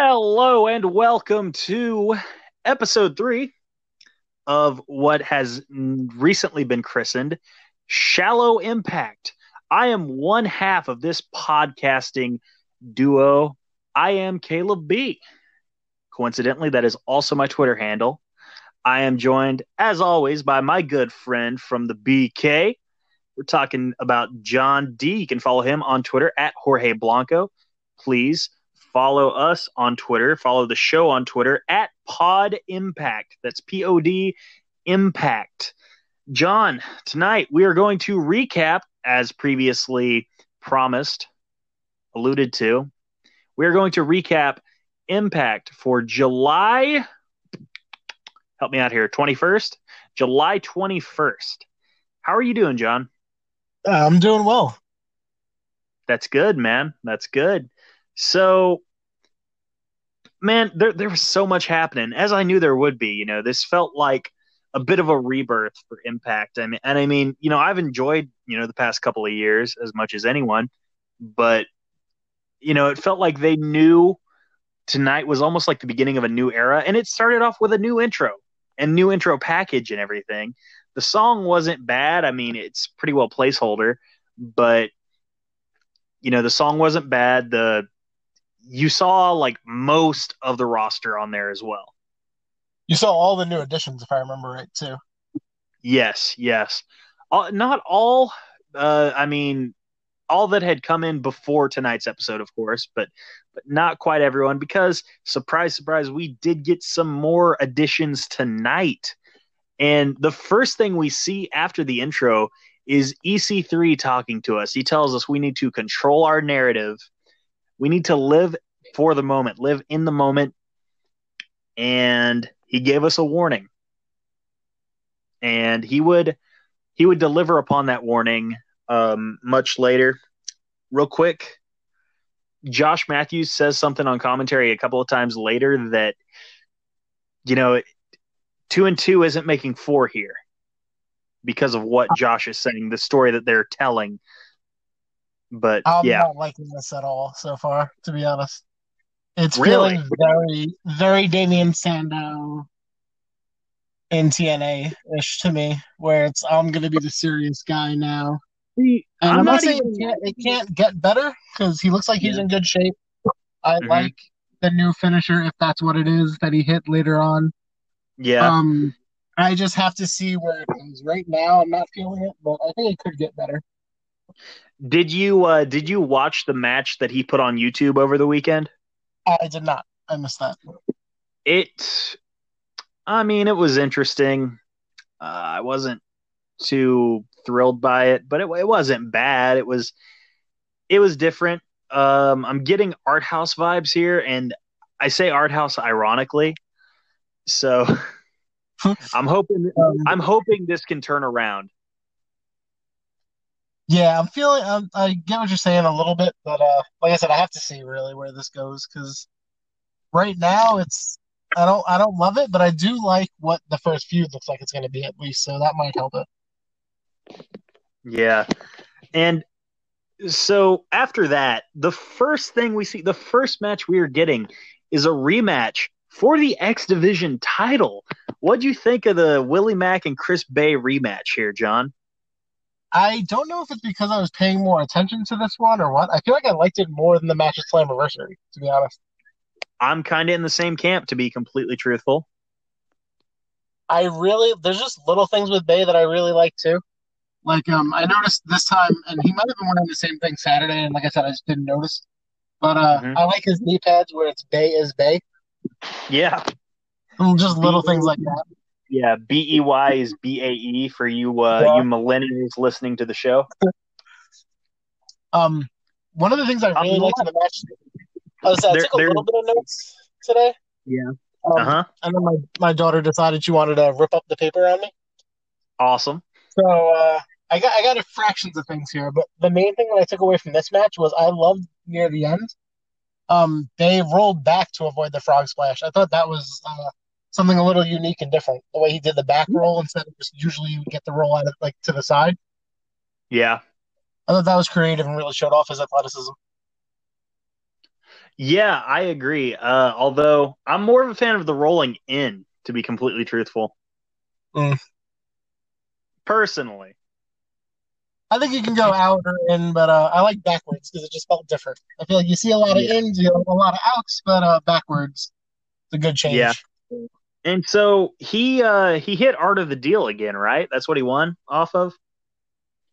Hello and welcome to episode three of what has recently been christened Shallow Impact. I am one half of this podcasting duo. I am Caleb B. Coincidentally, that is also my Twitter handle. I am joined, as always, by my good friend from the BK. We're talking about John D. You can follow him on Twitter at Jorge Blanco. Please follow us on Twitter. Follow the show on Twitter at Pod Impact. That's P O D Impact. John, tonight we are going to recap, as previously promised, alluded to. We are going to recap Impact for July. Help me out here. 21st? July 21st. How are you doing, John? Uh, I'm doing well. That's good, man. That's good. So, man, there there was so much happening, as I knew there would be. You know, this felt like a bit of a rebirth for Impact. I mean, and I mean, you know, I've enjoyed you know the past couple of years as much as anyone, but you know, it felt like they knew tonight was almost like the beginning of a new era, and it started off with a new intro and new intro package and everything. The song wasn't bad. I mean, it's pretty well placeholder, but you know, the song wasn't bad. The you saw like most of the roster on there as well. You saw all the new additions, if I remember right, too. Yes, yes. Uh, not all. Uh, I mean, all that had come in before tonight's episode, of course, but but not quite everyone because surprise, surprise, we did get some more additions tonight. And the first thing we see after the intro is EC3 talking to us. He tells us we need to control our narrative we need to live for the moment, live in the moment. And he gave us a warning. And he would he would deliver upon that warning um, much later. Real quick, Josh Matthews says something on commentary a couple of times later that you know two and two isn't making four here because of what Josh is saying, the story that they're telling but I'm yeah. not liking this at all so far, to be honest. It's really? feeling very, very Damien Sandow in TNA ish to me, where it's I'm going to be the serious guy now. and I'm, I'm not, saying even... it, can't, it can't get better because he looks like he's yeah. in good shape. I mm-hmm. like the new finisher if that's what it is that he hit later on. Yeah. Um, I just have to see where it goes. Right now, I'm not feeling it, but I think it could get better. Did you uh, did you watch the match that he put on YouTube over the weekend? I did not. I missed that. It, I mean, it was interesting. Uh, I wasn't too thrilled by it, but it, it wasn't bad. It was it was different. Um, I'm getting art house vibes here, and I say art house ironically. So I'm hoping I'm hoping this can turn around. Yeah, I'm feeling. Um, I get what you're saying a little bit, but uh, like I said, I have to see really where this goes because right now it's. I don't. I don't love it, but I do like what the first feud looks like it's going to be at least, so that might help it. Yeah, and so after that, the first thing we see, the first match we are getting, is a rematch for the X Division title. What do you think of the Willie Mack and Chris Bey rematch here, John? I don't know if it's because I was paying more attention to this one or what. I feel like I liked it more than the match at Slammiversary, to be honest. I'm kind of in the same camp, to be completely truthful. I really, there's just little things with Bey that I really like too. Like, um, I noticed this time, and he might have been wearing the same thing Saturday, and like I said, I just didn't notice. But uh, mm-hmm. I like his knee pads where it's Bey is Bae. Yeah. Just little things like that. Yeah, B E Y is B A E for you uh, yeah. you millennials listening to the show. Um, one of the things I really um, liked in the match. I, was, I took a little bit of notes today. Yeah. Um, uh huh. And then my my daughter decided she wanted to rip up the paper on me. Awesome. So uh, I got I got a fractions of things here, but the main thing that I took away from this match was I loved near the end. Um, they rolled back to avoid the frog splash. I thought that was uh, something a little unique and different. The way he did the back roll instead of just usually you would get the roll out of like to the side. Yeah. I thought that was creative and really showed off his athleticism. Yeah, I agree. Uh, although I'm more of a fan of the rolling in, to be completely truthful. Mm. Personally. I think you can go out or in, but uh, I like backwards because it just felt different. I feel like you see a lot of Yeah. ins, you know, a lot of outs, but uh, backwards, it's a good change. Yeah. And so he uh he hit Art of the Deal again, right? That's what he won off of.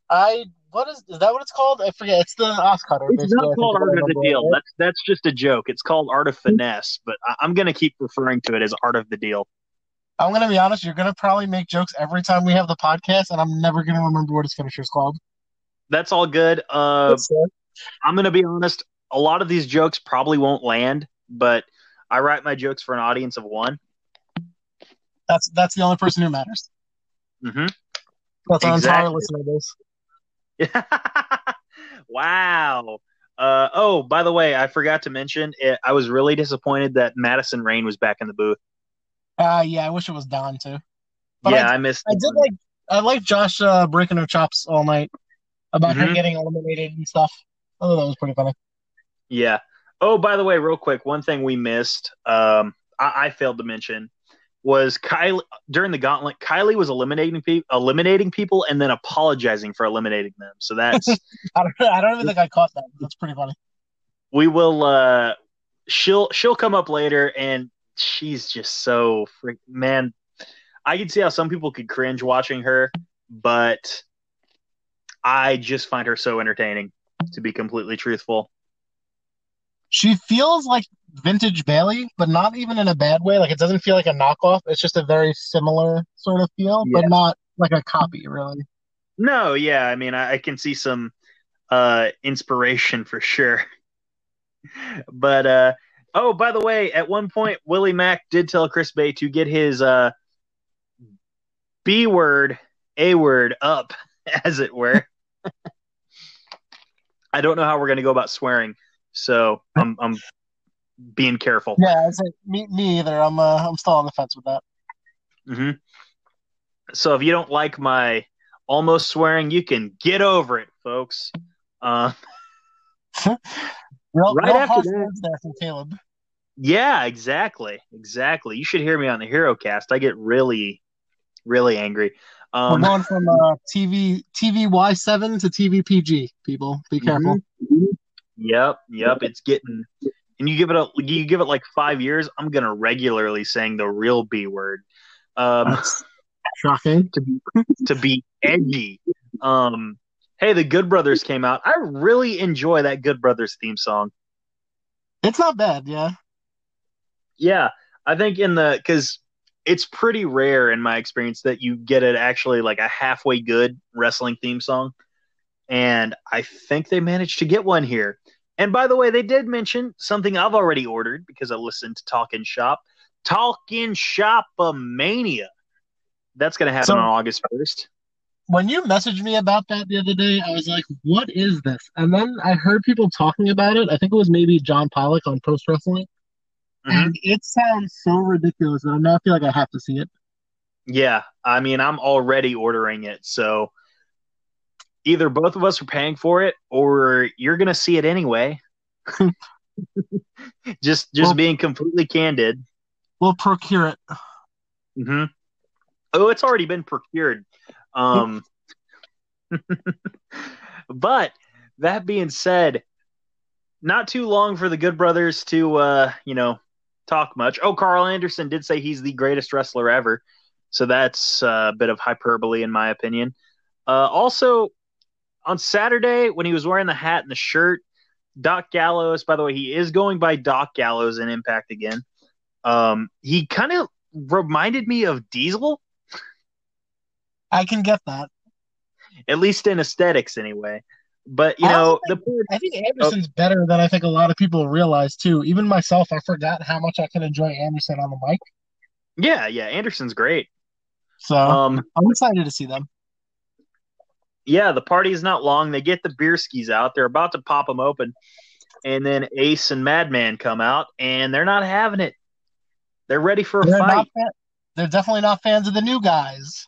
I what is is that what it's called? I forget. It's the Oscar. It's I not called Art of the Deal. right? That's that's just a joke. It's called Art of Finesse, but I, I'm gonna keep referring to it as Art of the Deal. I'm gonna be honest. You're gonna probably make jokes every time we have the podcast, and I'm never gonna remember what his finisher's called. That's all good. Uh. I'm gonna be honest. A lot of these jokes probably won't land, but I write my jokes for an audience of one. That's that's the only person who matters. hmm That's our entire listener base. wow. Uh, oh, by the way, I forgot to mention. It, I was really disappointed that Madison Rayne was back in the booth. Uh yeah, I wish it was Don too. But yeah, I, I, missed. I did like I like Josh uh, breaking her chops all night about her Mhm. getting eliminated and stuff. I thought that was pretty funny. Yeah. Oh, by the way, real quick, one thing we missed, um, I, I failed to mention, was Kylie during the gauntlet. Kylie was eliminating people, eliminating people, and then apologizing for eliminating them. So that's I don't I don't even think I caught that. That's pretty funny. we will. Uh, she'll she'll come up later, and she's just so freak. Man, I can see how some people could cringe watching her, but I just find her so entertaining. To be completely truthful. She feels like vintage Bayley, but not even in a bad way. Like it doesn't feel like a knockoff. It's just a very similar sort of feel, Yeah. but not like a copy, really. No, yeah, I mean, I, I can see some uh, inspiration for sure. but uh, oh, by the way, at one point, Willie Mack did tell Chris Bey to get his uh, B word, A word up, as it were. I don't know how we're going to go about swearing, so I'm I'm being careful. Yeah, like, me, me either. I'm uh, I'm still on the fence with that. hmm So if you don't like my almost swearing, you can get over it, folks. Uh, Real, Right real after that- there from Caleb. Yeah, exactly, exactly. You should hear me on the Hero Cast. I get really, really angry. We're Um, going from uh, TV TVY seven to TVPG. People, be careful. Yep, yep. It's getting, and you give it a, you give it like five years. I'm gonna regularly saying the real B word, um, shocking. to be to be edgy. Um, hey, the Good Brothers came out. I really enjoy that Good Brothers theme song. It's not bad. Yeah. Yeah, I think in the because it's pretty rare in my experience that you get it actually like a halfway good wrestling theme song, and I think they managed to get one here. And by the way, they did mention something I've already ordered because I listened to Talkin' Shop, Talkin' Shop Mania. That's going to happen So- on August first. when you messaged me about that the other day, I was like, "What is this?" And then I heard people talking about it. I think it was maybe John Pollock on Post Wrestling, Mhm. and it sounds so ridiculous that I now feel like I have to see it. Yeah, I mean, I'm already ordering it, so either both of us are paying for it, or you're gonna see it anyway. just, just Well- being completely candid. We'll procure it. hmm Oh, it's already been procured. Um, but that being said, not too long for the Good Brothers to, uh, you know, talk much. Oh, Karl Anderson did say he's the greatest wrestler ever, so that's uh, a bit of hyperbole in my opinion. Uh, also, on Saturday when he was wearing the hat and the shirt, Doc Gallows. By the way, he is going by Doc Gallows in Impact again. Um, he kind of reminded me of Diesel, I can get that. at least in aesthetics, anyway. But you I know, also the I think Anderson's better than I think a lot of people realize too. Even myself, I forgot how much I can enjoy Anderson on the mic. yeah, yeah, Anderson's great. So Um, I'm excited to see them. Yeah, the party is not long. They get the beer skis out. They're about to pop them open, and then Ace and Madman come out, and they're not having it. They're ready for a They're fight. not. They're definitely not fans of the new guys.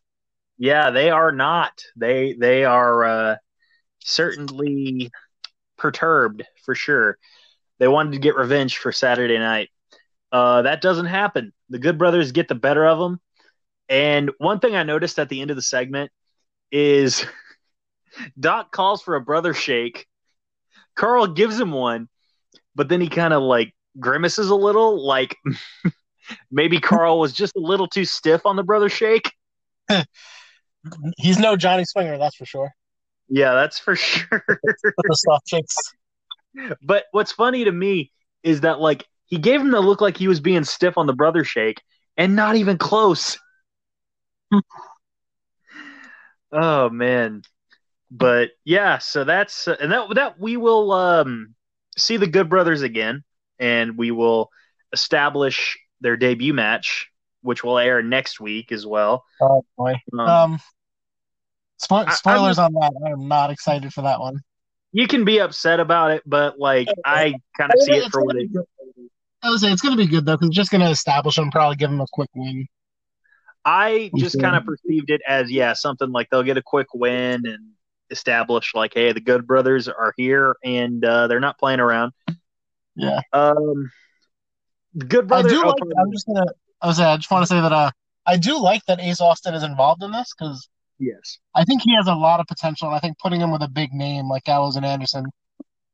Yeah, they are not. They they are uh, certainly perturbed for sure. They wanted to get revenge for Saturday night. Uh, that doesn't happen. The Good Brothers get the better of them. And one thing I noticed at the end of the segment is Doc calls for a brother shake. Karl gives him one, but then he kind of like grimaces a little, like maybe Karl was just a little too stiff on the brother shake. He's no Johnny Swinger, that's for sure. Yeah, that's for sure. the soft shakes. But what's funny to me is that like he gave him the look like he was being stiff on the brother shake, and not even close. oh man, but yeah, so that's uh, and that that we will um, see the Good Brothers again, and we will establish their debut match, which will air next week as well. Oh boy. Um, um spo- spoilers I, on that. I am not excited for that one. You can be upset about it, but like I kind of see it for what it. I would say it's going to be good though, because it's just going to establish them, probably give them a quick win. I just kind of perceived it as yeah, something like they'll get a quick win and establish like, hey, the Good Brothers are here and uh, they're not playing around. Yeah. Um, Good Brothers. I do like. I'm just gonna. I was. I just want to say that. Uh, I do like that Ace Austin is involved in this because. Yes. I think he has a lot of potential. and I think putting him with a big name like Gallows and Anderson,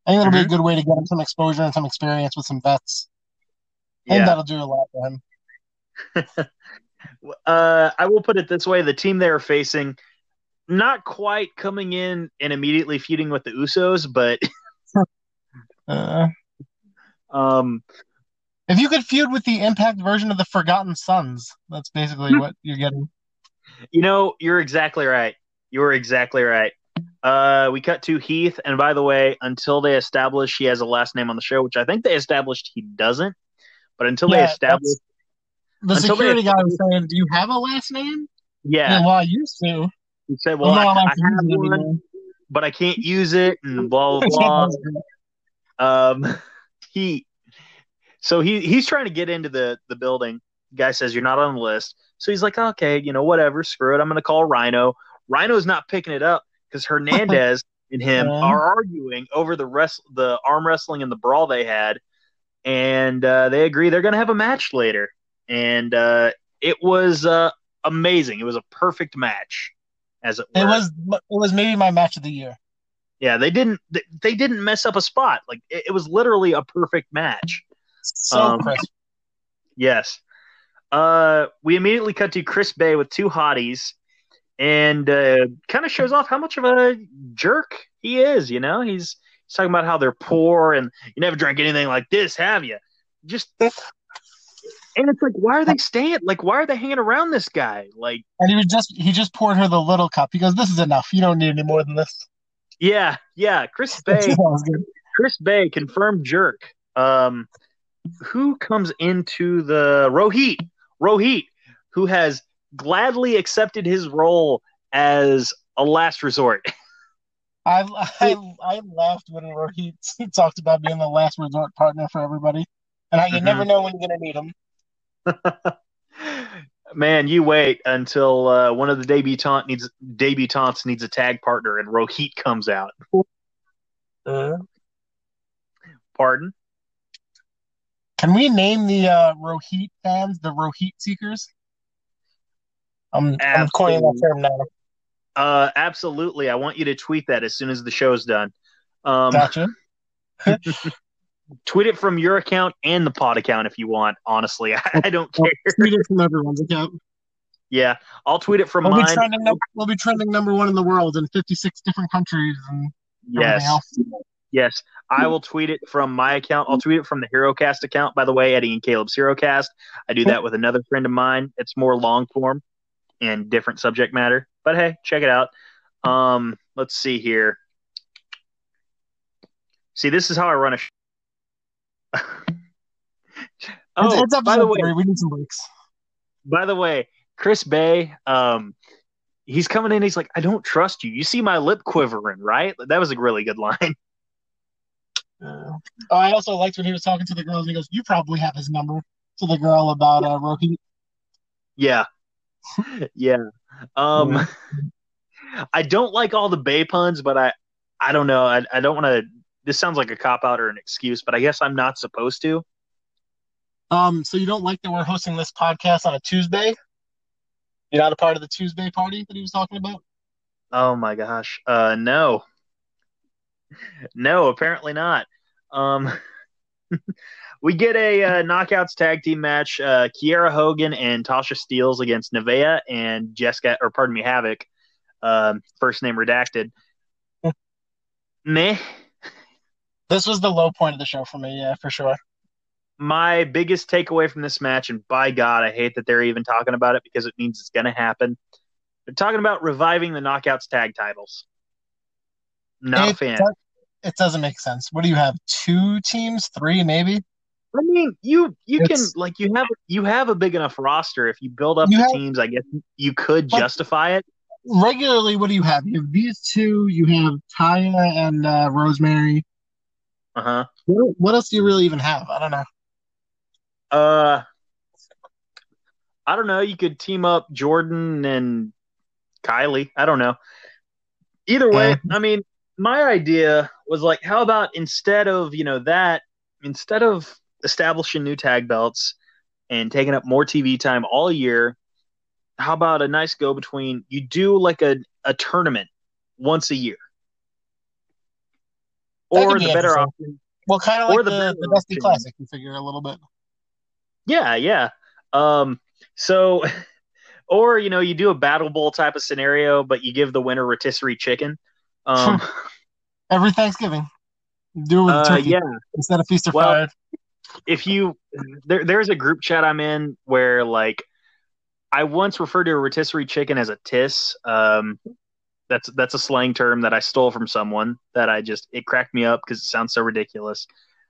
I think it'll mm-hmm. be a mm-hmm. good way to get him some exposure and some experience with some vets. I yeah. think that'll do a lot for him. uh, I will put it this way: the team they are facing, not quite coming in and immediately feuding with the Usos, but uh, um, if you could feud with the Impact version of the Forgotten Sons, that's basically what you're getting. You know, you're exactly right. You're exactly right. Uh, we cut to Heath, and by the way, until they establish he has a last name on the show, which I think they established he doesn't, but until yeah, they establish the security guy was saying, "Do you have a last name?" Yeah. well, I used to. He said, "Well, I, I, have one, but I can't use it," and blah blah blah. um, he, so he he's trying to get into the the building. The guy says, "You're not on the list," so he's like, "Okay, you know, whatever, screw it. I'm going to call Rhino." Rhino's not picking it up because Hernandez and him yeah. are arguing over the rest, the arm wrestling and the brawl they had, and uh, they agree they're going to have a match later and uh, it was uh, amazing. It was a perfect match, as it, it was. It was maybe my match of the year. Yeah, they didn't. They didn't mess up a spot. Like it, it was literally a perfect match. So um, crisp. Yes. Uh, we immediately cut to Chris Bey with two hotties, and uh, kind of shows off how much of a jerk he is. You know, he's he's talking about how they're poor and you never drank anything like this, have you? Just and it's like, why are they staying? Like, why are they hanging around this guy? Like, and he was just he just poured her the little cup. He goes, "This is enough. You don't need any more than this." Yeah, yeah. Chris Bey, Chris Bey, confirmed jerk. Um, who comes into the Rohit? Rohit, who has gladly accepted his role as a last resort. I I, I laughed when Rohit talked about being the last resort partner for everybody, and how you mm-hmm. never know when you're gonna need him. Man, you wait until uh, one of the debutante needs debutantes needs a tag partner and Rohit comes out. Uh, Pardon? Can we name the uh, Rohit fans the Rohit Seekers? I'm, I'm coining that term now. Uh, absolutely. I want you to tweet that as soon as the show's done. Um, gotcha. tweet it from your account and the pod account if you want. Honestly, I, I don't care. tweet it from everyone's account. Yeah, I'll tweet it from we'll mine. Be trending, we'll be trending number one in the world in 56 different countries and yes, yes. I will tweet it from my account. I'll tweet it from the HeroCast account. By the way, Eddie and Caleb's HeroCast. I do that with another friend of mine. It's more long form and different subject matter. But hey, check it out. Um, let's see here. See, this is how I run a. Sh- oh, it's, it's by the way, we need some breaks. By the way, Chris Bey, um, he's coming in. He's like, "I don't trust you. You see my lip quivering, right?" That was a really good line. Uh, oh, I also liked when he was talking to the girls. He goes, "You probably have his number." To the girl about uh, Rohit. Yeah, yeah. Um. I don't like all the Bey puns, but I, I don't know. I, I don't want to this sounds like a cop out or an excuse, but I guess I'm not supposed to. Um, so you don't like that we're hosting this podcast on a Tuesday? You're not a part of the Tuesday party that he was talking about? Oh my gosh. Uh no. No, apparently not. Um we get a uh, knockouts tag team match. Uh Kiera Hogan and Tasha Steelz against Nevaeh and Jessica or pardon me, Havok. Um, first name redacted. Meh. This was the low point of the show for me, yeah, for sure my biggest takeaway from this match, and by God, I hate that they're even talking about it because it means it's going to happen. They're talking about reviving the Knockouts tag titles. Not it a fan. Does, it doesn't make sense. What do you have? Two teams? Three, maybe? I mean, you you it's, can like you have you have a big enough roster. If you build up the have, teams, I guess you could justify it. Regularly, what do you have? You have these two. You have Taya and uh, Rosemary. Uh huh. What, what else do you really even have? I don't know. Uh, I don't know. You could team up Jordan and Kylie. I don't know. Either way, I mean, my idea was like, how about instead of you know that, instead of establishing new tag belts and taking up more TV time all year, how about a nice go between? You do like a a tournament once a year, or the better option. Well, kind of like the, the Dusty Classic. You figure a little bit. Yeah, yeah. Um, so, or you know, you do a battle bowl type of scenario, but you give the winner rotisserie chicken. Um, Every Thanksgiving, do it with uh, turkey yeah. instead of feast or well, five. If you there, there's a group chat I'm in where like I once referred to a rotisserie chicken as a tiss. Um, that's that's a slang term that I stole from someone that I just it cracked me up because it sounds so ridiculous.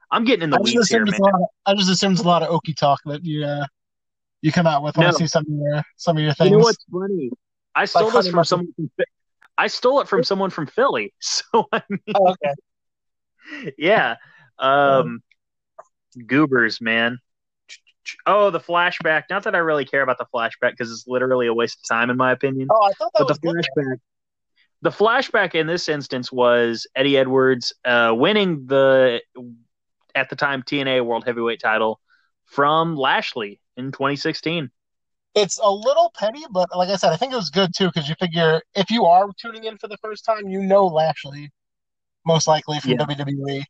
I'm getting in the weeds here, man. Of, I just assumed a lot of Okie talk that you uh, you come out with when no. I see some of your some of your things. You know what's funny? I stole like this from someone. From, I stole it from someone from Philly. So I mean, oh, okay. yeah, um, goobers, man. Oh, the flashback. Not that I really care about the flashback because it's literally a waste of time, in my opinion. Oh, I thought that but was the flashback. The flashback in this instance was Eddie Edwards uh, winning the at the time TNA World Heavyweight title from Lashley in 2016. It's a little petty, but like I said, I think it was good too because you figure if you are tuning in for the first time, you know Lashley most likely from yeah. WWE.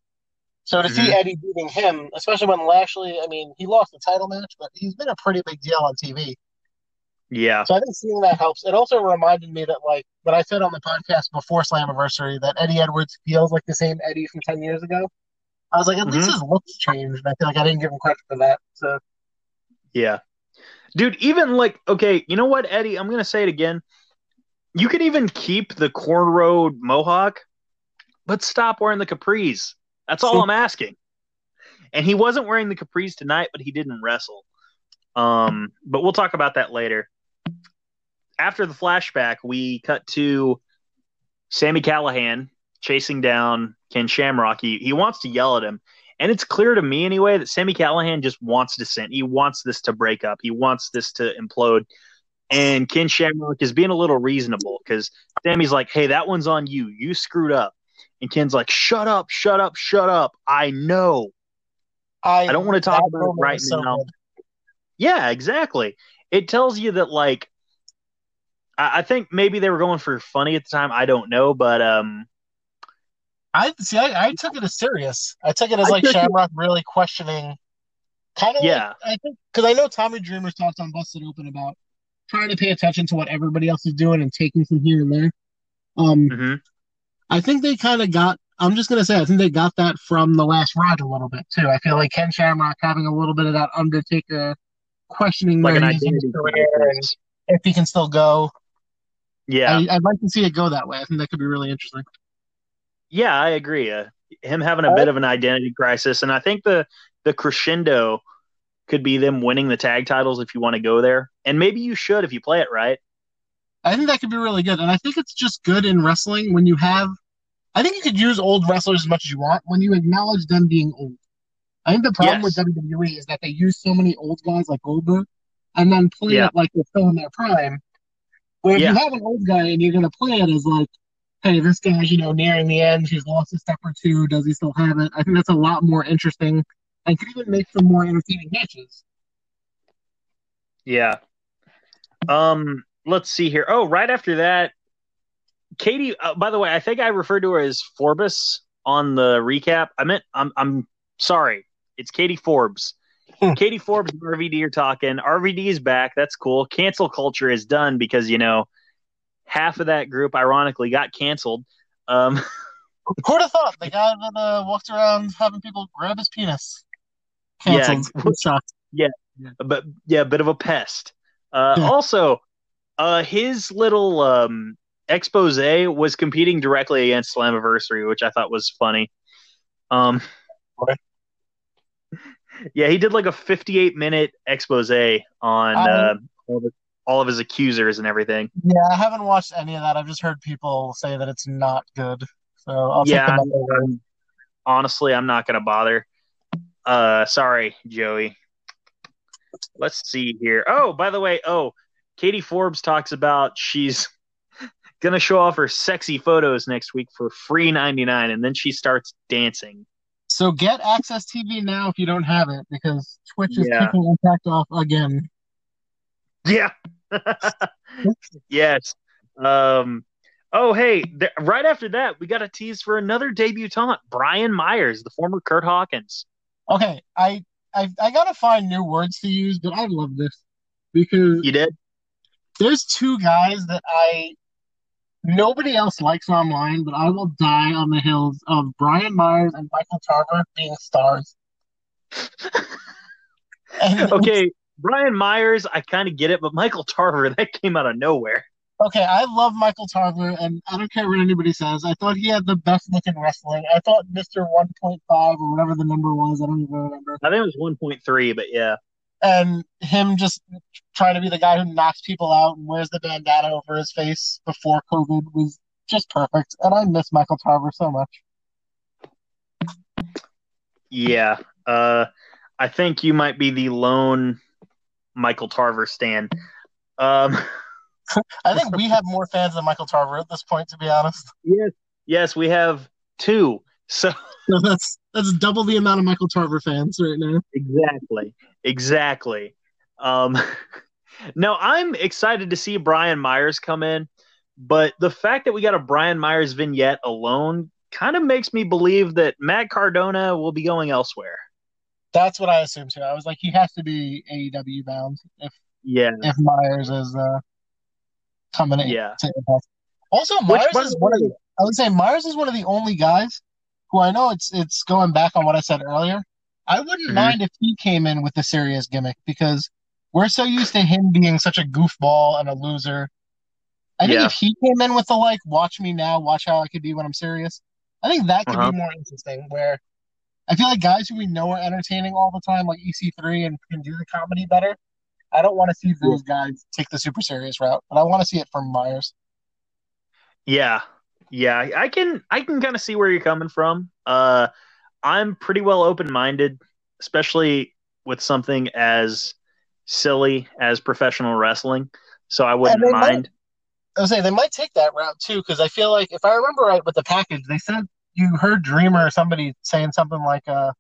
So to mm-hmm. see Eddie beating him, especially when Lashley, I mean, he lost the title match, but he's been a pretty big deal on TV. Yeah. So I think seeing that helps. It also reminded me that, like, what I said on the podcast before Slammiversary, that Eddie Edwards feels like the same Eddie from 10 years ago. I was like, at mm-hmm. least his looks changed. I feel like I didn't give him credit for that. So, yeah, dude. Even like, okay, you know what, Eddie? I'm gonna say it again. You could even keep the cornrow mohawk, but stop wearing the capris. That's all I'm asking. And he wasn't wearing the capris tonight, but he didn't wrestle. Um, but we'll talk about that later. After the flashback, we cut to Sami Callihan chasing down Ken Shamrock. He, he wants to yell at him. And it's clear to me anyway that Sami Callihan just wants dissent. He wants this to break up. He wants this to implode. And Ken Shamrock is being a little reasonable because Sami's like, hey, that one's on you. You screwed up. And Ken's like, shut up, shut up, shut up. I know. I, I don't want to talk about it right now. yeah, exactly. It tells you that, like, I, I think maybe they were going for funny at the time. I don't know. But um, I see. I, I took it as serious. I took it as like Shamrock it, really questioning, kind of. Yeah. Like, I think because I know Tommy Dreamer's talked on Busted Open about trying to pay attention to what everybody else is doing and taking from here and there. Um, mm-hmm. I think they kind of got. I'm just gonna say, I think they got that from the last ride a little bit too. I feel like Ken Shamrock having a little bit of that Undertaker questioning like where he's in his career and if he can still go. Yeah, I, I'd like to see it go that way. I think that could be really interesting. Yeah, I agree. Uh, him having a bit of an identity crisis, and I think the the crescendo could be them winning the tag titles if you want to go there, and maybe you should if you play it right. I think that could be really good, and I think it's just good in wrestling when you have. I think you could use old wrestlers as much as you want when you acknowledge them being old. I think the problem yes. with WWE is that they use so many old guys like Goldberg, and then play yeah. it like they're still in their prime. Where if yeah. you have an old guy and you're going to play it as like hey, this guy's, you know, nearing the end. He's lost a step or two. Does he still have it? I think that's a lot more interesting and could even make some more entertaining matches. Yeah. Um, let's see here. Oh, right after that, Katie. Uh, by the way, I think I referred to her as Forbes on the recap. I meant I'm I'm sorry. It's Katie Forbes. Katie Forbes and RVD are talking. RVD is back. That's cool. Cancel culture is done because you know half of that group, ironically, got canceled. Um, Who'd have thought the guy that uh, walked around having people grab his penis? Canceled. Yeah, yeah, but yeah, a bit of a pest. Uh, yeah. Also, uh, his little um, expose was competing directly against Slammiversary, which I thought was funny. Um, yeah, he did like a 58 minute expose on uh, all, the, all, of his accusers and everything. Yeah, I haven't watched any of that. I've just heard people say that it's not good. So I'll yeah, honestly, I'm not gonna bother. Uh, sorry, Joey. Let's see here. Oh, by the way, oh, Katie Forbes talks about she's gonna show off her sexy photos next week for free 99 and then she starts dancing so get AXS TV now if you don't have it because twitch is yeah. kicking impact off again. Yeah. Yes. Um oh hey th- right after that we got a tease for another debutant, brian myers the former kurt hawkins. Okay i i, I gotta find new words to use but i love this because you did? there's two guys that I nobody else likes online, but I will die on the hills of Brian Myers and Michael Tarver being stars. okay, Brian Myers, I kind of get it, but Michael Tarver, that came out of nowhere. Okay, I love Michael Tarver, and I don't care what anybody says. I thought he had the best look in wrestling. I thought Point Five or whatever the number was. I don't even remember. I think it was one point three, but yeah and him just trying to be the guy who knocks people out and wears the bandana over his face before COVID was just perfect. And I miss Michael Tarver so much. Yeah. Uh, I think you might be the lone Michael Tarver stan. Um, I think we have more fans than Michael Tarver at this point, to be honest. Yes, yes, we have two. So no, that's that's double the amount of Michael Tarver fans right now. Exactly. Exactly. Um now I'm excited to see Brian Myers come in, but the fact that we got a Brian Myers vignette alone kind of makes me believe that Matt Cardona will be going elsewhere. That's what I assumed too. I was like, he has to be AEW bound if yeah if Myers is uh coming in. Yeah. Also, Myers Which, is one of the, I would say Myers is one of the only guys who I know it's it's going back on what I said earlier. I wouldn't mm-hmm. mind if he came in with a serious gimmick because we're so used to him being such a goofball and a loser. I think yeah. if he came in with the like, watch me now, watch how I could be when I'm serious. I think that could uh-huh. be more interesting. Where I feel like guys who we know are entertaining all the time, like EC3, and can do the comedy better. I don't want to see those guys take the super serious route, but I want to see it from Myers. Yeah, yeah, I can I can kind of see where you're coming from. Uh, I'm pretty well open minded, especially with something as silly as professional wrestling. So I wouldn't mind. Might, I was saying they might take that route too, because I feel like if I remember right with the package, they said you heard Dreamer or somebody saying something like, "Uh,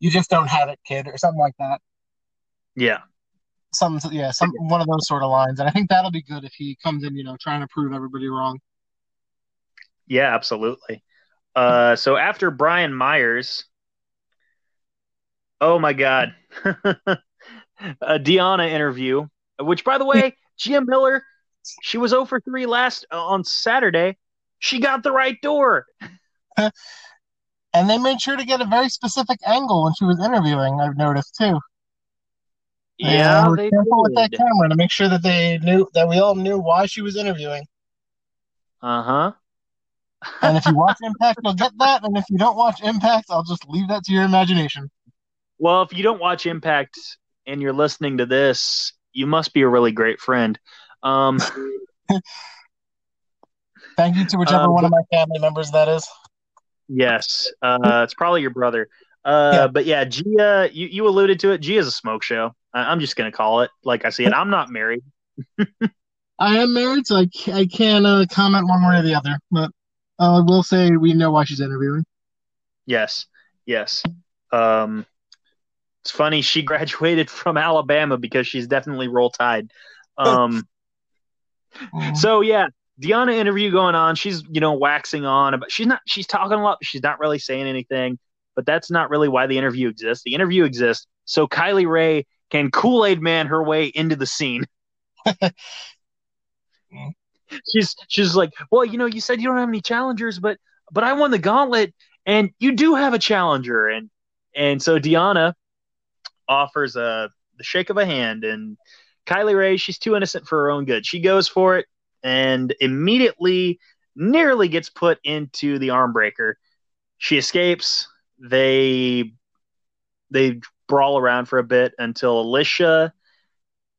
you just don't have it, kid," or something like that. Yeah. Some yeah, some one of those sort of lines, and I think that'll be good if he comes in, you know, trying to prove everybody wrong. Yeah, absolutely. Uh, so after Brian Myers, oh my God, a Deonna interview, which by the way, Gia Miller, she was over 3 last uh, on Saturday. She got the right door. and they made sure to get a very specific angle when she was interviewing, I've noticed too. Yeah, they, they careful with that camera to make sure that they knew that we all knew why she was interviewing. Uh huh and if you watch Impact, you'll get that. And if you don't watch Impact, I'll just leave that to your imagination. Well, if you don't watch Impact and you're listening to this, you must be a really great friend. Um, Thank you to whichever um, one of my family members that is. Yes, uh, it's probably your brother. Uh, yeah. But yeah, Gia, you, you alluded to it. Gia's a smoke show. I, I'm just going to call it like I see it. I'm not married. I am married, so I, I can't uh, comment one way or the other. But I will say we know why she's interviewing. Yes, yes. Um, it's funny she graduated from Alabama because she's definitely roll tide. Um, so yeah, Deonna interview going on. She's you know waxing on, but she's not. She's talking a lot. But she's not really saying anything. But that's not really why the interview exists. The interview exists so Kylie Rae can Kool Aid Man her way into the scene. she's she's like, well, you know, you said you don't have any challengers, but but I won the gauntlet, and you do have a challenger, and and so Deonna offers a the shake of a hand, and Kylie Rae, she's too innocent for her own good. She goes for it, and immediately nearly gets put into the arm breaker. She escapes. They they brawl around for a bit until Alisha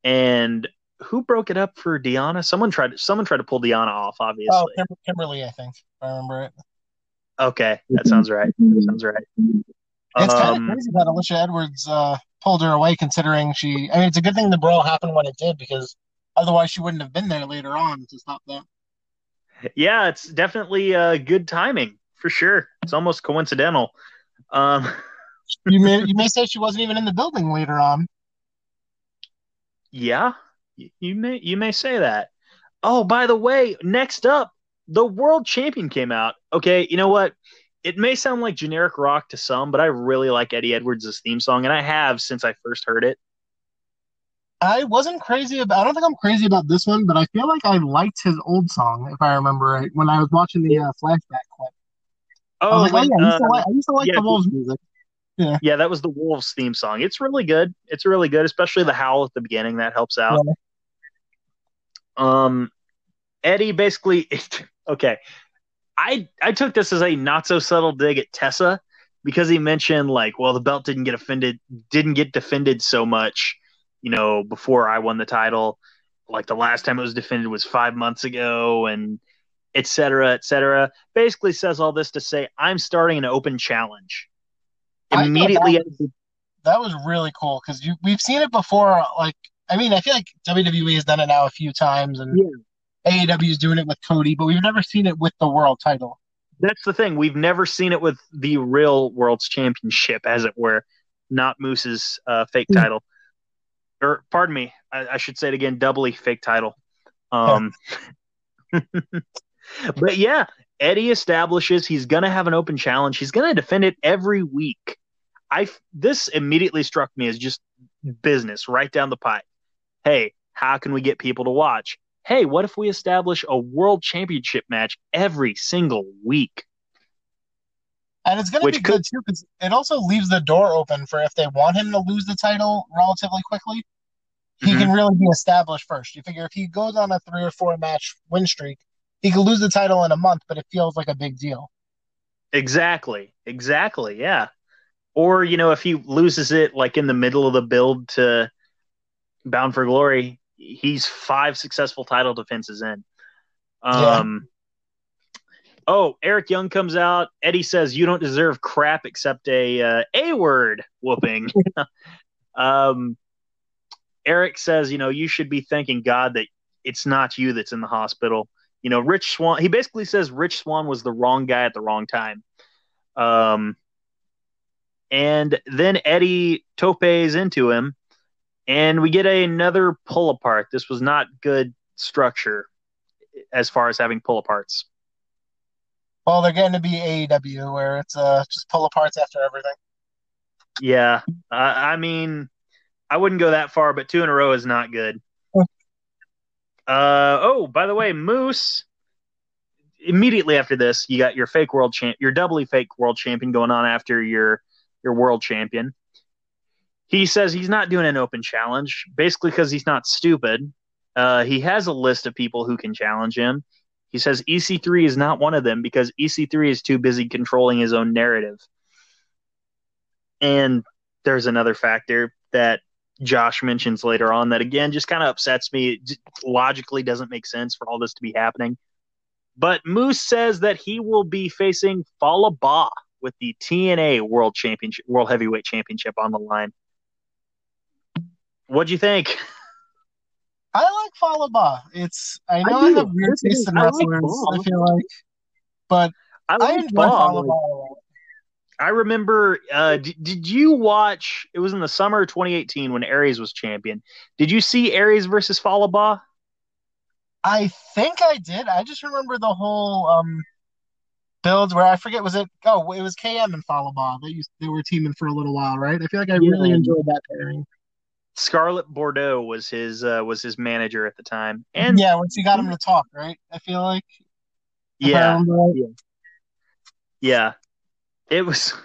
and who broke it up for Deonna? Someone tried. Someone tried to pull Deonna off. Obviously. Oh, Kim- Kimber Lee, I think. If I remember it. Okay, that sounds right. That sounds right. It's kind Um, of crazy that Alisha Edwards uh, pulled her away, considering she. I mean, it's a good thing the brawl happened when it did, because otherwise she wouldn't have been there later on to stop that. yeah, it's definitely uh, good timing for sure. It's almost coincidental. Um, You may you may say she wasn't even in the building later on. yeah, you may you may say that. Oh, by the way, next up, the world champion came out. Okay, you know what? It may sound like generic rock to some, but I really like Eddie Edwards' theme song, and I have since I first heard it. I wasn't crazy about. I don't think I'm crazy about this one, but I feel like I liked his old song, if I remember right, when I was watching the uh, flashback clip. I Oh, was like, oh yeah, I used to uh, like, I used to like yeah, the Wolves music. Yeah, that was the Wolves theme song. It's really good. It's really good, especially the howl at the beginning. That helps out. Um, Eddie basically, okay. I I took this as a not so subtle dig at Tessa because he mentioned like, well, the belt didn't get offended, didn't get defended so much, you know, before I won the title. Like the last time it was defended was five months ago, and et cetera, et cetera. Basically says all this to say I'm starting an open challenge. Immediately, that That was really cool because we've seen it before. Like, I mean, I feel like WWE has done it now a few times, and AEW is doing it with Cody, but we've never seen it with the world title. That's the thing. We've never seen it with the real World's Championship, as it were, not Moose's uh, fake Hmm. title. Or, pardon me, I, I should say it again, doubly fake title. Um, but yeah, Eddie establishes he's going to have an open challenge. He's going to defend it every week. I this immediately struck me as just business right down the pipe. Hey, how can we get people to watch? Hey, what if we establish a world championship match every single week? And it's going to be good too because it also leaves the door open for if they want him to lose the title relatively quickly, he Mhm. can really be established first. You figure if he goes on a three or four match win streak, he could lose the title in a month, but it feels like a big deal. Exactly. Exactly. Yeah. Or, you know, if he loses it like in the middle of the build to Bound for Glory, he's five successful title defenses in. Um Oh, Eric Young comes out. Eddie says you don't deserve crap except a uh, A word whooping. um Eric says, you know, you should be thanking God that it's not you that's in the hospital. You know, Rich Swann, he basically says Rich Swann was the wrong guy at the wrong time. Um, and then Eddie topes into him, and we get another pull apart. This was not good structure as far as having pull aparts. Well, they're getting to be AEW where it's uh, just pull aparts after everything. Yeah, uh, I mean, I wouldn't go that far, but two in a row is not good. Uh, oh, by the way, Moose. Immediately after this, you got your fake world champ, your doubly fake world champion going on after your your world champion. He says he's not doing an open challenge, basically because he's not stupid. Uh, he has a list of people who can challenge him. He says EC3 is not one of them because EC3 is too busy controlling his own narrative. And there's another factor that Josh mentions later on that again just kind of upsets me. It logically doesn't make sense for all this to be happening. But Moose says that he will be facing Fallah Bahh with the TNA World Championship, World Heavyweight Championship on the line. What'd you think? I like Fallah Bahh. It's I know I I, do. have weird taste in I like wrestlers. I feel like but I, I enjoy Fallah Bahh. I remember. Uh, did, did you watch? It was in the summer of 2018 when Aries was champion. Did you see Aries versus Fallah Bahh? I think I did. I just remember the whole um build where I forget was it oh it was KM and Fallah Bahh. They used they were teaming for a little while, right? I feel like I Yeah. really enjoyed that pairing. Scarlett Bordeaux was his uh, was his manager at the time, and yeah, once you got him to talk, right? I feel like yeah, right. yeah, it was.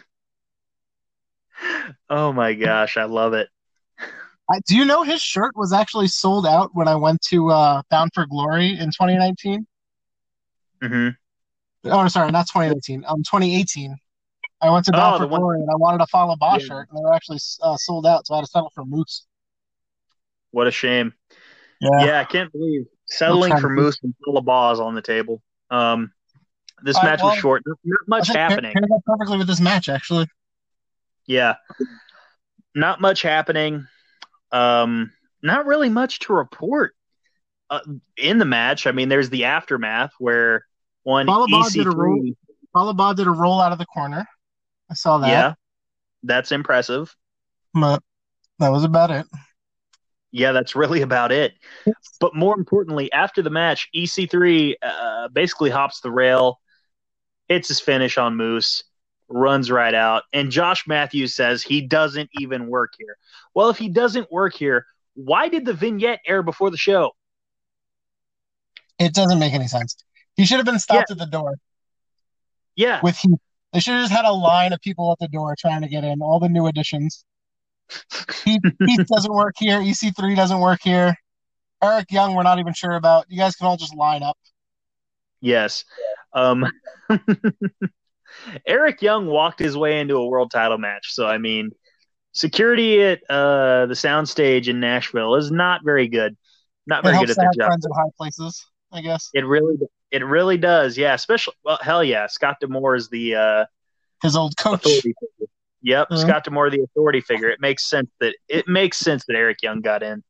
Oh my gosh, I love it. I, do you know his shirt was actually sold out when I went to uh, Bound for Glory in 2019? hmm Oh, sorry, not 2019. Um, 2018. I went to Bound Oh, for one- Glory and I wanted a Fallah Bahh Yeah. shirt, and they were actually uh, sold out, so I had to settle for Moose. What a shame. Yeah. Yeah, I can't believe settling for Moose and full of balls on the table. Um, this All right, match was well, short. Not, much happening. paired up perfectly with this match, actually. Yeah, not much happening. Um, not really much to report uh, in the match. I mean, there's the aftermath where one Fallah did a roll. EC3. Bob did a roll out of the corner. I saw that. Yeah, that's impressive. But that was about it. Yeah, that's really about it. But more importantly, after the match, EC3 uh, basically hops the rail, hits his finish on Moose, runs right out, and Josh Matthews says he doesn't even work here. Well, if he doesn't work here, why did the vignette air before the show? It doesn't make any sense. He should have been stopped at the door Yeah, with Heath. They should have just had a line of people at the door trying to get in, all the new additions. Heath, Heath doesn't work here. EC3 doesn't work here. Eric Young, we're not even sure about. You guys can all just line up. yes. Um, Eric Young walked his way into a world title match. So, I mean, security at uh, the soundstage in Nashville is not very good. Not very good at their job. friends in high places, I guess. It really, it really does. Yeah, especially well, hell yeah, Scott D'Amore is the uh, His old coach. Yep, Mhm. Scott D'Amore, the authority figure. It makes sense that it makes sense that Eric Young got in.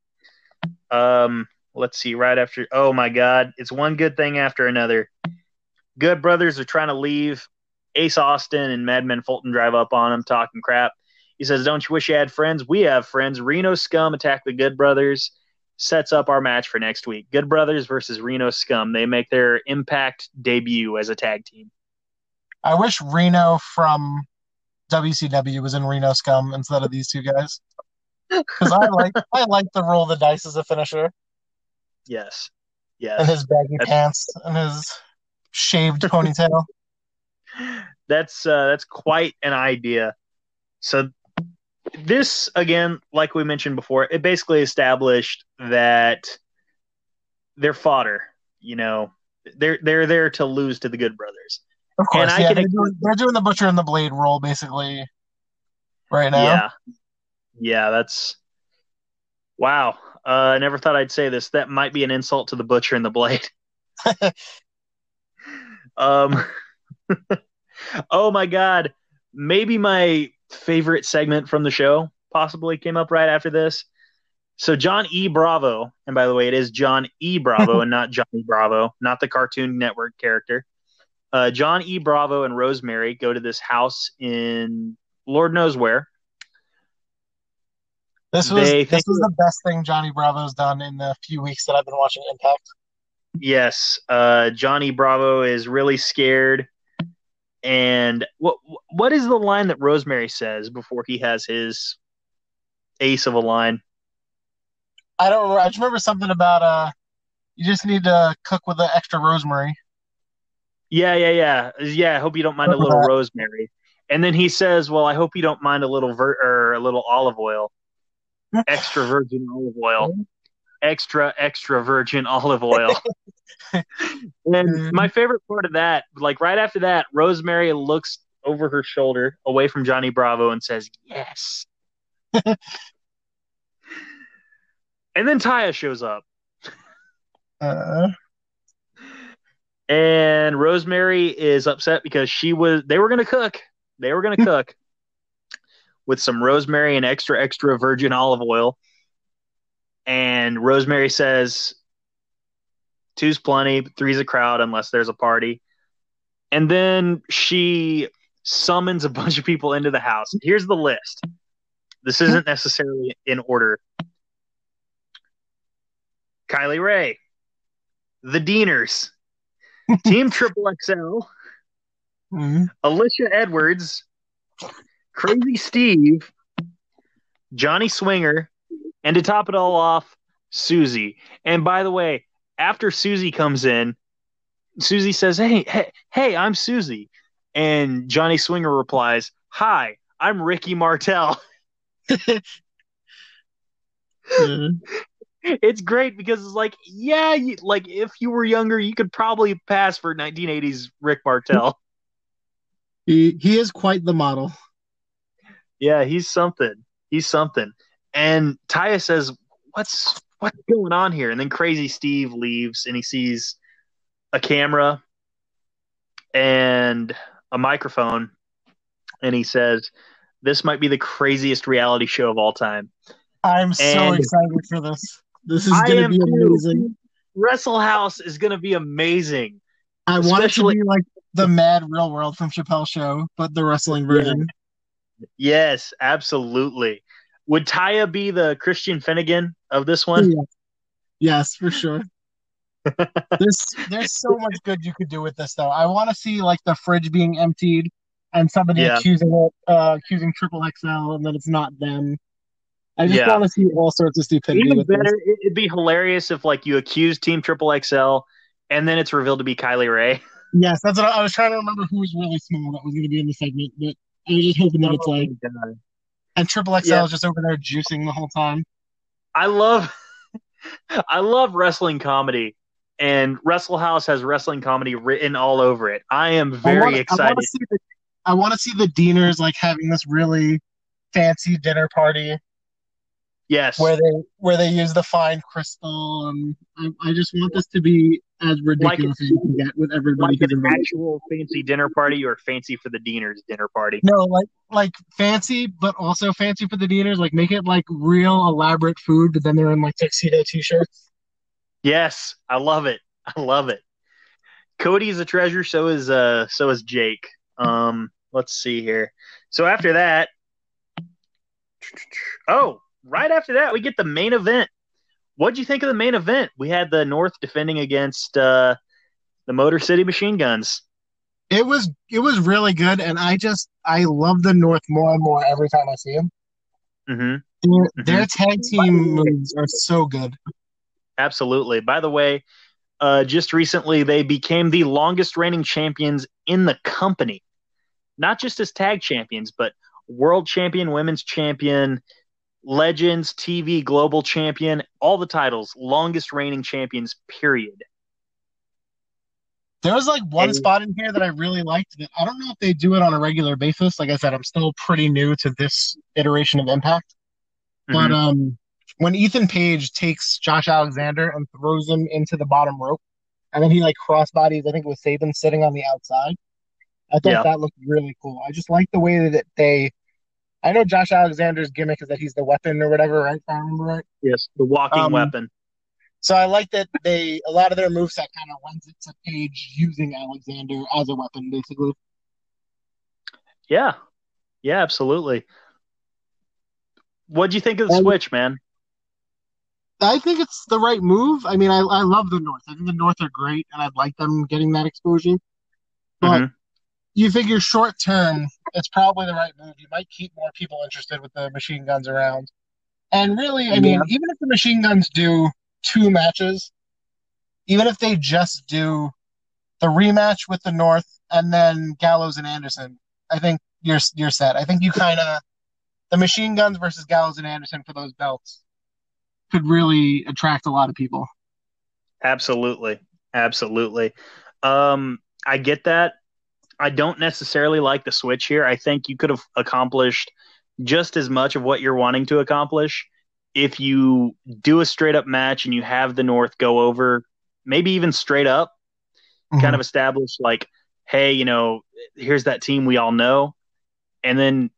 Um, let's see. Right after, oh my God, it's one good thing after another. Good brothers are trying to leave. Ace Austin and Madman Fulton drive up on him, talking crap. He says, "Don't you wish you had friends? We have friends." Reno Scum attack the Good Brothers. Sets up our match for next week. Good Brothers versus Reno Scum. They make their Impact debut as a tag team. I wish Reno from WCW was in Reno Scum instead of these two guys. Because I like I like the roll the dice as a finisher Yes, Yes. and his baggy That's- pants and his shaved ponytail. that's uh, that's quite an idea. So this again, like we mentioned before, it basically established that they're fodder. You know, they're they're there to lose to the Good Brothers. Of course, yeah, can they're doing, they're doing the butcher and the blade role basically right now. Yeah, yeah, that's wow. Uh, I never thought I'd say this. That might be an insult to the butcher and the blade. um, oh my god, maybe my favorite segment from the show possibly came up right after this. So John E. Bravo, and by the way, it is John E. Bravo and not Johnny Bravo, not the Cartoon Network character. Uh, John E. Bravo and Rosemary go to this house in Lord knows where. This was They this was the best thing Johnny Bravo's done in the few weeks that I've been watching Impact. Yes, uh, Johnny Bravo is really scared. And what what is the line that Rosemary says before he has his ace of a line? I don't remember. I just remember something about uh, you just need to cook with the extra rosemary. Yeah, yeah, yeah, yeah. I hope you don't mind a little rosemary. And then he says, "Well, I hope you don't mind a little ver- or a little olive oil, extra virgin olive oil, extra extra virgin olive oil." and my favorite part of that, like right after that, Rosemary looks over her shoulder away from Johnny Bravo and says, "Yes." and then Taya shows up. Uh, and Rosemary is upset because she was they were gonna cook. They were gonna cook with some rosemary and extra extra virgin olive oil. And Rosemary says two's plenty, three's a crowd unless there's a party. And then she summons a bunch of people into the house. Here's the list. This isn't necessarily in order. Kylie Rae, the Deaners, Team Triple XL, Mhm. Alisha Edwards, Crazy Steve, Johnny Swinger, and to top it all off, Susie. And by the way, after Susie comes in, Susie says, "Hey, hey, hey, I'm Susie," and Johnny Swinger replies, "Hi, I'm Ricky Martel." Mhm. it's great because it's like, yeah, you, like if you were younger, you could probably pass for 1980s Rick Martel. He he is quite the model. yeah, he's something. He's something. And Taya says, "What's what's going on here?" And then Crazy Steve leaves, and he sees a camera and a microphone, and he says, "This might be the craziest reality show of all time." I'm so And- excited for this. This is going to be too. amazing. Wrestle House is going to be amazing. I want it to be like the Mad Real World from Chappelle Show, but the wrestling version. Yes, absolutely. Would Taya be the Christian Finnegan of this one? Yeah. Yes, for sure. there's there's so much good you could do with this though. I want to see like the fridge being emptied and somebody Yeah. accusing it, uh, accusing Triple XL, and then it's not them. I just Yeah. want to see all sorts of stupidity Even with better, this. it- it'd be hilarious if like you accuse Team Triple XL and then it's revealed to be Kylie Rae. Yes, that's what I, I was trying to remember who was really small that was going to be in the segment, but I was just hoping that it's like and Triple XL Yeah. is just over there juicing the whole time. I love I love wrestling comedy and Wrestle House has wrestling comedy written all over it. I am very I wanna, excited. want to see the I want to see the Deaners like having this really fancy dinner party yes. where they where they use the fine crystal and I, I just want this to be as ridiculous as you can get with everybody like who's an involved. actual fancy dinner party or fancy for the Deaners dinner party. No, like like fancy, but also fancy for the Deaners. Like make it like real elaborate food, but then they're in like tuxedo t-shirts. Yes, I love it. I love it. Cody is a treasure. So is uh so is Jake. Um, let's see here. So after that, oh, right after that, we get the main event. What'd you think of the main event? We had the North defending against uh the Motor City Machine Guns. It was it was really good, and I just I love the North more and more every time I see them. hmm Their, their tag team moves are so good. Absolutely. By the way, uh, just recently they became the longest reigning champions in the company, not just as tag champions, but world champion, women's champion, legends, TV global champion, all the titles, longest reigning champions. Period. There was like one spot in here that I really liked. That I don't know if they do it on a regular basis. Like I said, I'm still pretty new to this iteration of Impact. But Mhm. um, when Ethan Page takes Josh Alexander and throws him into the bottom rope, and then he like crossbodies, I think it was Sabin sitting on the outside. I thought Yeah. that looked really cool. I just like the way that they. I know Josh Alexander's gimmick is that he's the weapon or whatever, right? If I remember right. yes, the walking Um, weapon. So I like that they a lot of their moveset kind of lends it to Page using Alexander as a weapon, basically. Yeah, yeah, absolutely. What do you think of the Um, switch, man? I think it's the right move. I mean, I, I love the North. I think the North are great, and I'd like them getting that exposure. But Mhm. You figure short term, it's probably the right move. You might keep more people interested with the machine guns around. And really, I mean, even if the machine guns do two matches, even if they just do the rematch with the North and then Gallows and Anderson, I think you're you're set. I think you kind of the machine guns versus Gallows and Anderson for those belts could really attract a lot of people. Absolutely. Absolutely. Um, I get that. I don't necessarily like the switch here. I think you could have accomplished just as much of what you're wanting to accomplish if you do a straight up match and you have the North go over, maybe even straight up, mm-hmm. kind of establish like, hey, you know, here's that team we all know. And then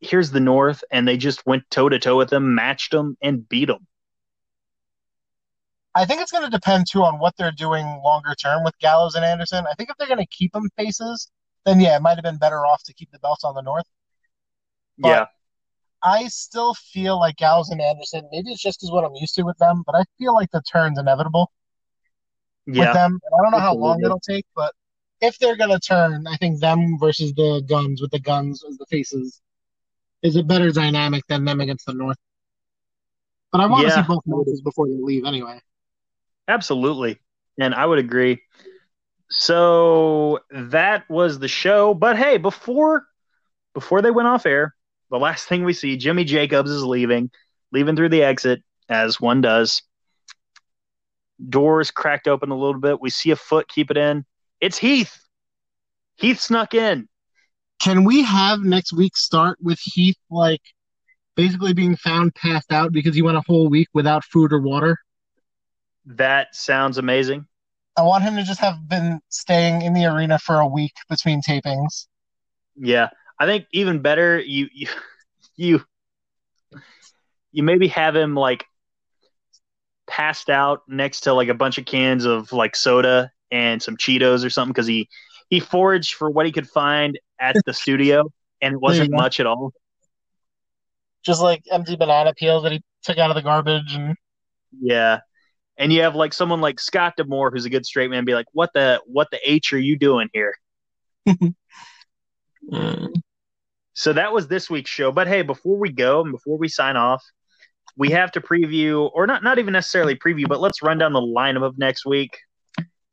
here's the North, and they just went toe to toe with them, matched them, and beat them. I think it's going to depend too on what they're doing longer term with Gallows and Anderson. I think if they're going to keep them faces, then yeah, it might have been better off to keep the belts on the North. But yeah. I still feel like Gallows and Anderson, maybe it's just because what I'm used to with them, but I feel like the turn's inevitable yeah. with them. I don't know how long it'll take, but if they're going to turn, I think them versus the guns with the guns as the faces is a better dynamic than them against the North. But I want yeah. to see both matches before they leave anyway. Absolutely. And I would agree. So that was the show. But hey, before before they went off air, the last thing we see, Jimmy Jacobs is leaving, leaving through the exit, as one does. Doors cracked open a little bit. We see a foot keep it in. It's Heath. Heath snuck in. Can we have next week start with Heath like basically being found passed out because he went a whole week without food or water? That sounds amazing. I want him to just have been staying in the arena for a week between tapings. Yeah, I think even better, you you you, you maybe have him like passed out next to like a bunch of cans of like soda and some Cheetos or something because he he foraged for what he could find at the studio and it wasn't much at all. Just like empty banana peel that he took out of the garbage and yeah, and you have like someone like Scott D'Amore, who's a good straight man, be like, "What the what the h are you doing here?" mm. So that was this week's show. But hey, before we go and before we sign off, we have to preview, or not not even necessarily preview, but let's run down the lineup of next week.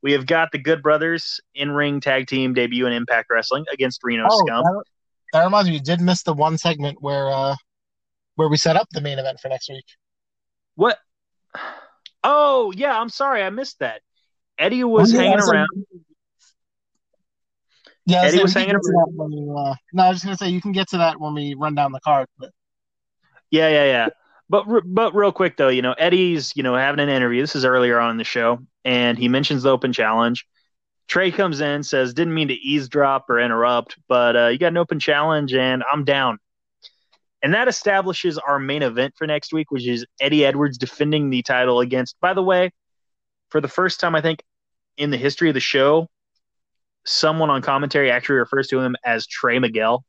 We have got the Good Brothers in ring tag team debut in Impact Wrestling against Reno oh, Scum. That, that, reminds me, you did miss the one segment where uh where we set up the main event for next week. What? Oh yeah, I'm sorry, I missed that. Eddie was yeah, hanging around. yeah, Eddie was hanging around. We, uh, no, I was just gonna say you can get to that when we run down the card. But yeah, yeah, yeah. But but real quick though, you know, Eddie's you know having an interview. This is earlier on in the show, and he mentions the open challenge. Trey comes in, says, "Didn't mean to eavesdrop or interrupt, but uh, you got an open challenge, and I'm down." And that establishes our main event for next week, which is Eddie Edwards defending the title against, by the way, for the first time, I think, in the history of the show, someone on commentary actually refers to him as Trey Miguel.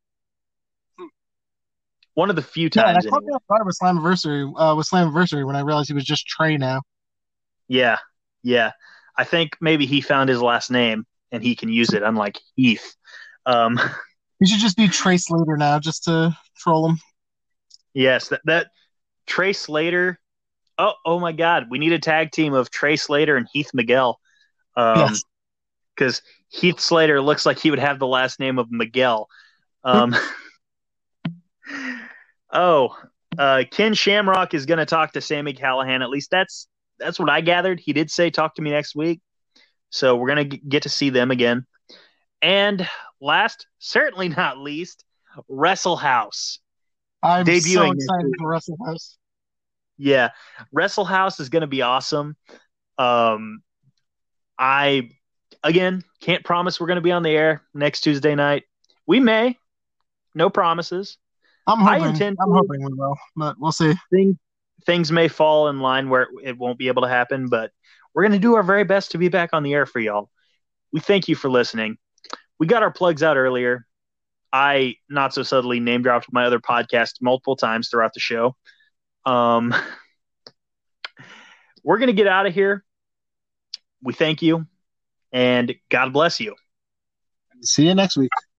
One of the few times. Yeah, I anyway. thought with Slammiversary, uh, with Slammiversary when I realized he was just Trey now. Yeah, yeah. I think maybe he found his last name and he can use it, unlike Heath. Um, he should just be Trey Slater now, just to troll him. Yes, that that Trey Slater. Oh, oh my God, we need a tag team of Trey Slater and Heath Miguel. Um, yes. Because Heath Slater looks like he would have the last name of Miguel. Um, oh, uh, Ken Shamrock is going to talk to Sami Callihan. At least that's that's what I gathered. He did say talk to me next week, so we're going to get to see them again. And last, certainly not least, Wrestle House. I'm debuting so excited for Wrestle House. Yeah, Wrestle House is going to be awesome. Um, I again can't promise we're going to be on the air next Tuesday night. We may, no promises. I'm hoping. I intend I'm hoping we will, but we'll see. Things things may fall in line where it won't be able to happen, but we're going to do our very best to be back on the air for y'all. We thank you for listening. We got our plugs out earlier. I not so subtly name dropped my other podcast multiple times throughout the show. Um, we're going to get out of here. We thank you and God bless you. See you next week.